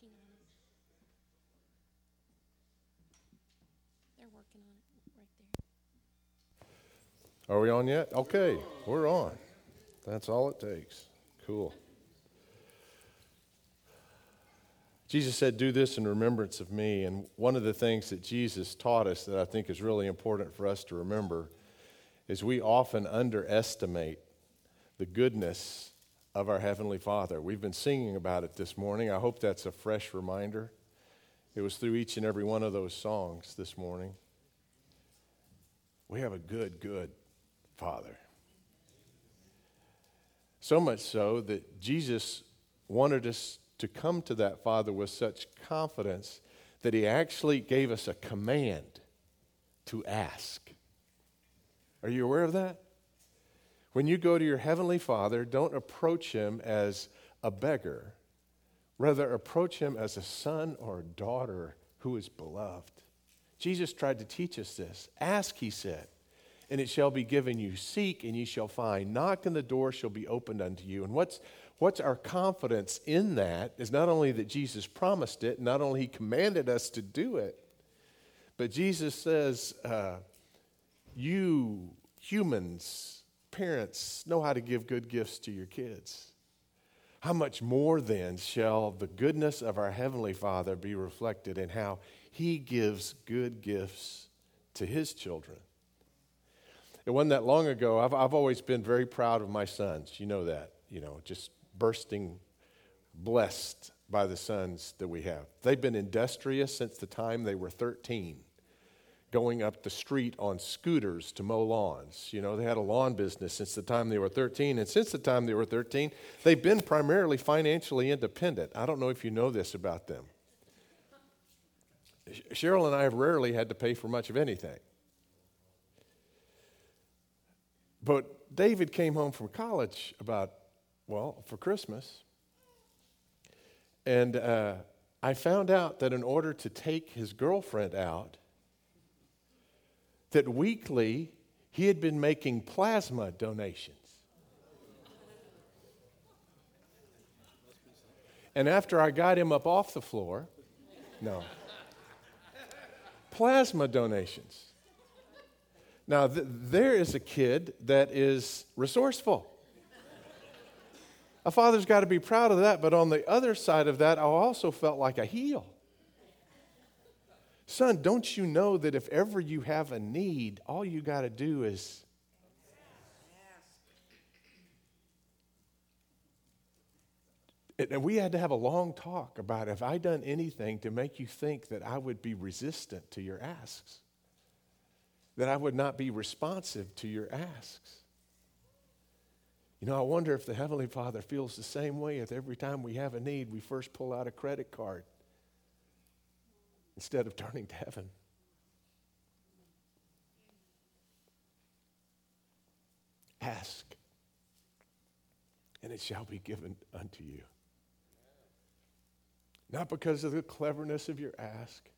working on it. They're working on it right there. Are we on yet? Okay, we're on. That's all it takes. Cool. Jesus said, Do this in remembrance of me. And one of the things that Jesus taught us that I think is really important for us to remember is we often underestimate the goodness of our Heavenly Father. We've been singing about it this morning. I hope that's a fresh reminder. It was through each and every one of those songs this morning. We have a good, good Father. So much so that Jesus wanted us to come to that Father with such confidence that he actually gave us a command to ask. Are you aware of that? When you go to your Heavenly Father, don't approach him as a beggar. Rather, approach him as a son or a daughter who is beloved. Jesus tried to teach us this. Ask, he said, and it shall be given you. Seek, and ye shall find. Knock, and the door shall be opened unto you. And what's, what's our confidence in that is not only that Jesus promised it, not only he commanded us to do it, but Jesus says, uh, you humans, parents, know how to give good gifts to your kids. How much more then shall the goodness of our Heavenly Father be reflected in how He gives good gifts to His children? It wasn't that long ago. I've, I've always been very proud of my sons. You know that. You know, just bursting, blessed by the sons that we have. They've been industrious since the time they were 13 going up the street on scooters to mow lawns. You know, they had a lawn business since the time they were 13. And since the time they were 13, they've been primarily financially independent. I don't know if you know this about them. Cheryl and I have rarely had to pay for much of anything. But David came home from college about, well, for Christmas. And uh, I found out that in order to take his girlfriend out, that weekly he had been making plasma donations. And after I got him up off the floor, no, plasma donations. Now, th- there is a kid that is resourceful. A father's got to be proud of that, but on the other side of that, I also felt like a heel. Son, don't you know that if ever you have a need, all you got to do is. And we had to have a long talk about have I done anything to make you think that I would be resistant to your asks? That I would not be responsive to your asks? You know, I wonder if the Heavenly Father feels the same way if every time we have a need, we first pull out a credit card instead of turning to heaven. Ask, and it shall be given unto you. Not because of the cleverness of your ask,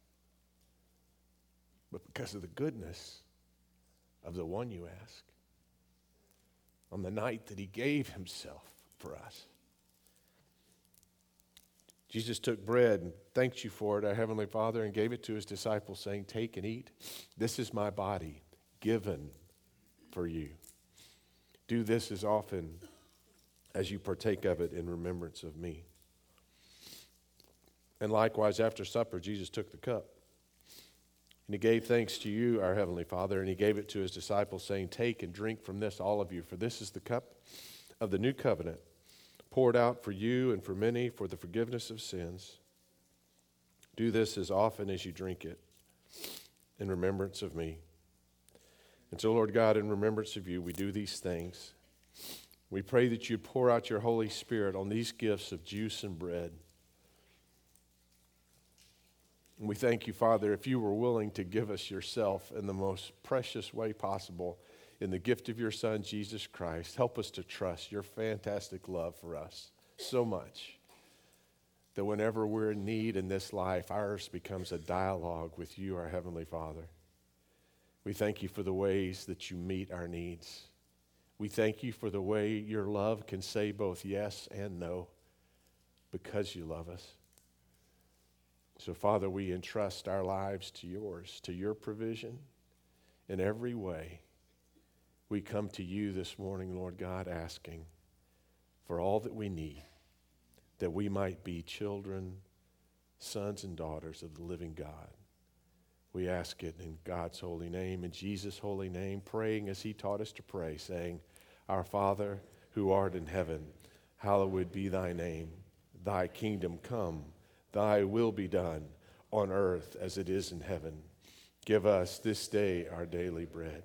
but because of the goodness of the one you ask. On the night that he gave himself for us. Jesus took bread and thanked you for it, our Heavenly Father, and gave it to his disciples, saying, Take and eat. This is my body given for you. Do this as often as you partake of it in remembrance of me. And likewise, after supper, Jesus took the cup. And he gave thanks to you, our Heavenly Father, and he gave it to his disciples, saying, Take and drink from this, all of you, for this is the cup of the new covenant poured out for you and for many for the forgiveness of sins. Do this as often as you drink it in remembrance of me. And so, Lord God, in remembrance of you, we do these things. We pray that you pour out your Holy Spirit on these gifts of juice and bread. And we thank you, Father, if you were willing to give us yourself in the most precious way possible in the gift of your Son, Jesus Christ. Help us to trust your fantastic love for us so much that whenever we're in need in this life, ours becomes a dialogue with you, our Heavenly Father. We thank you for the ways that you meet our needs. We thank you for the way your love can say both yes and no because you love us. So, Father, we entrust our lives to yours, to your provision in every way. We come to you this morning, Lord God, asking for all that we need, that we might be children, sons, and daughters of the living God. We ask it in God's holy name, in Jesus' holy name, praying as He taught us to pray, saying, Our Father, who art in heaven, hallowed be thy name. Thy kingdom come, thy will be done on earth as it is in heaven. Give us this day our daily bread,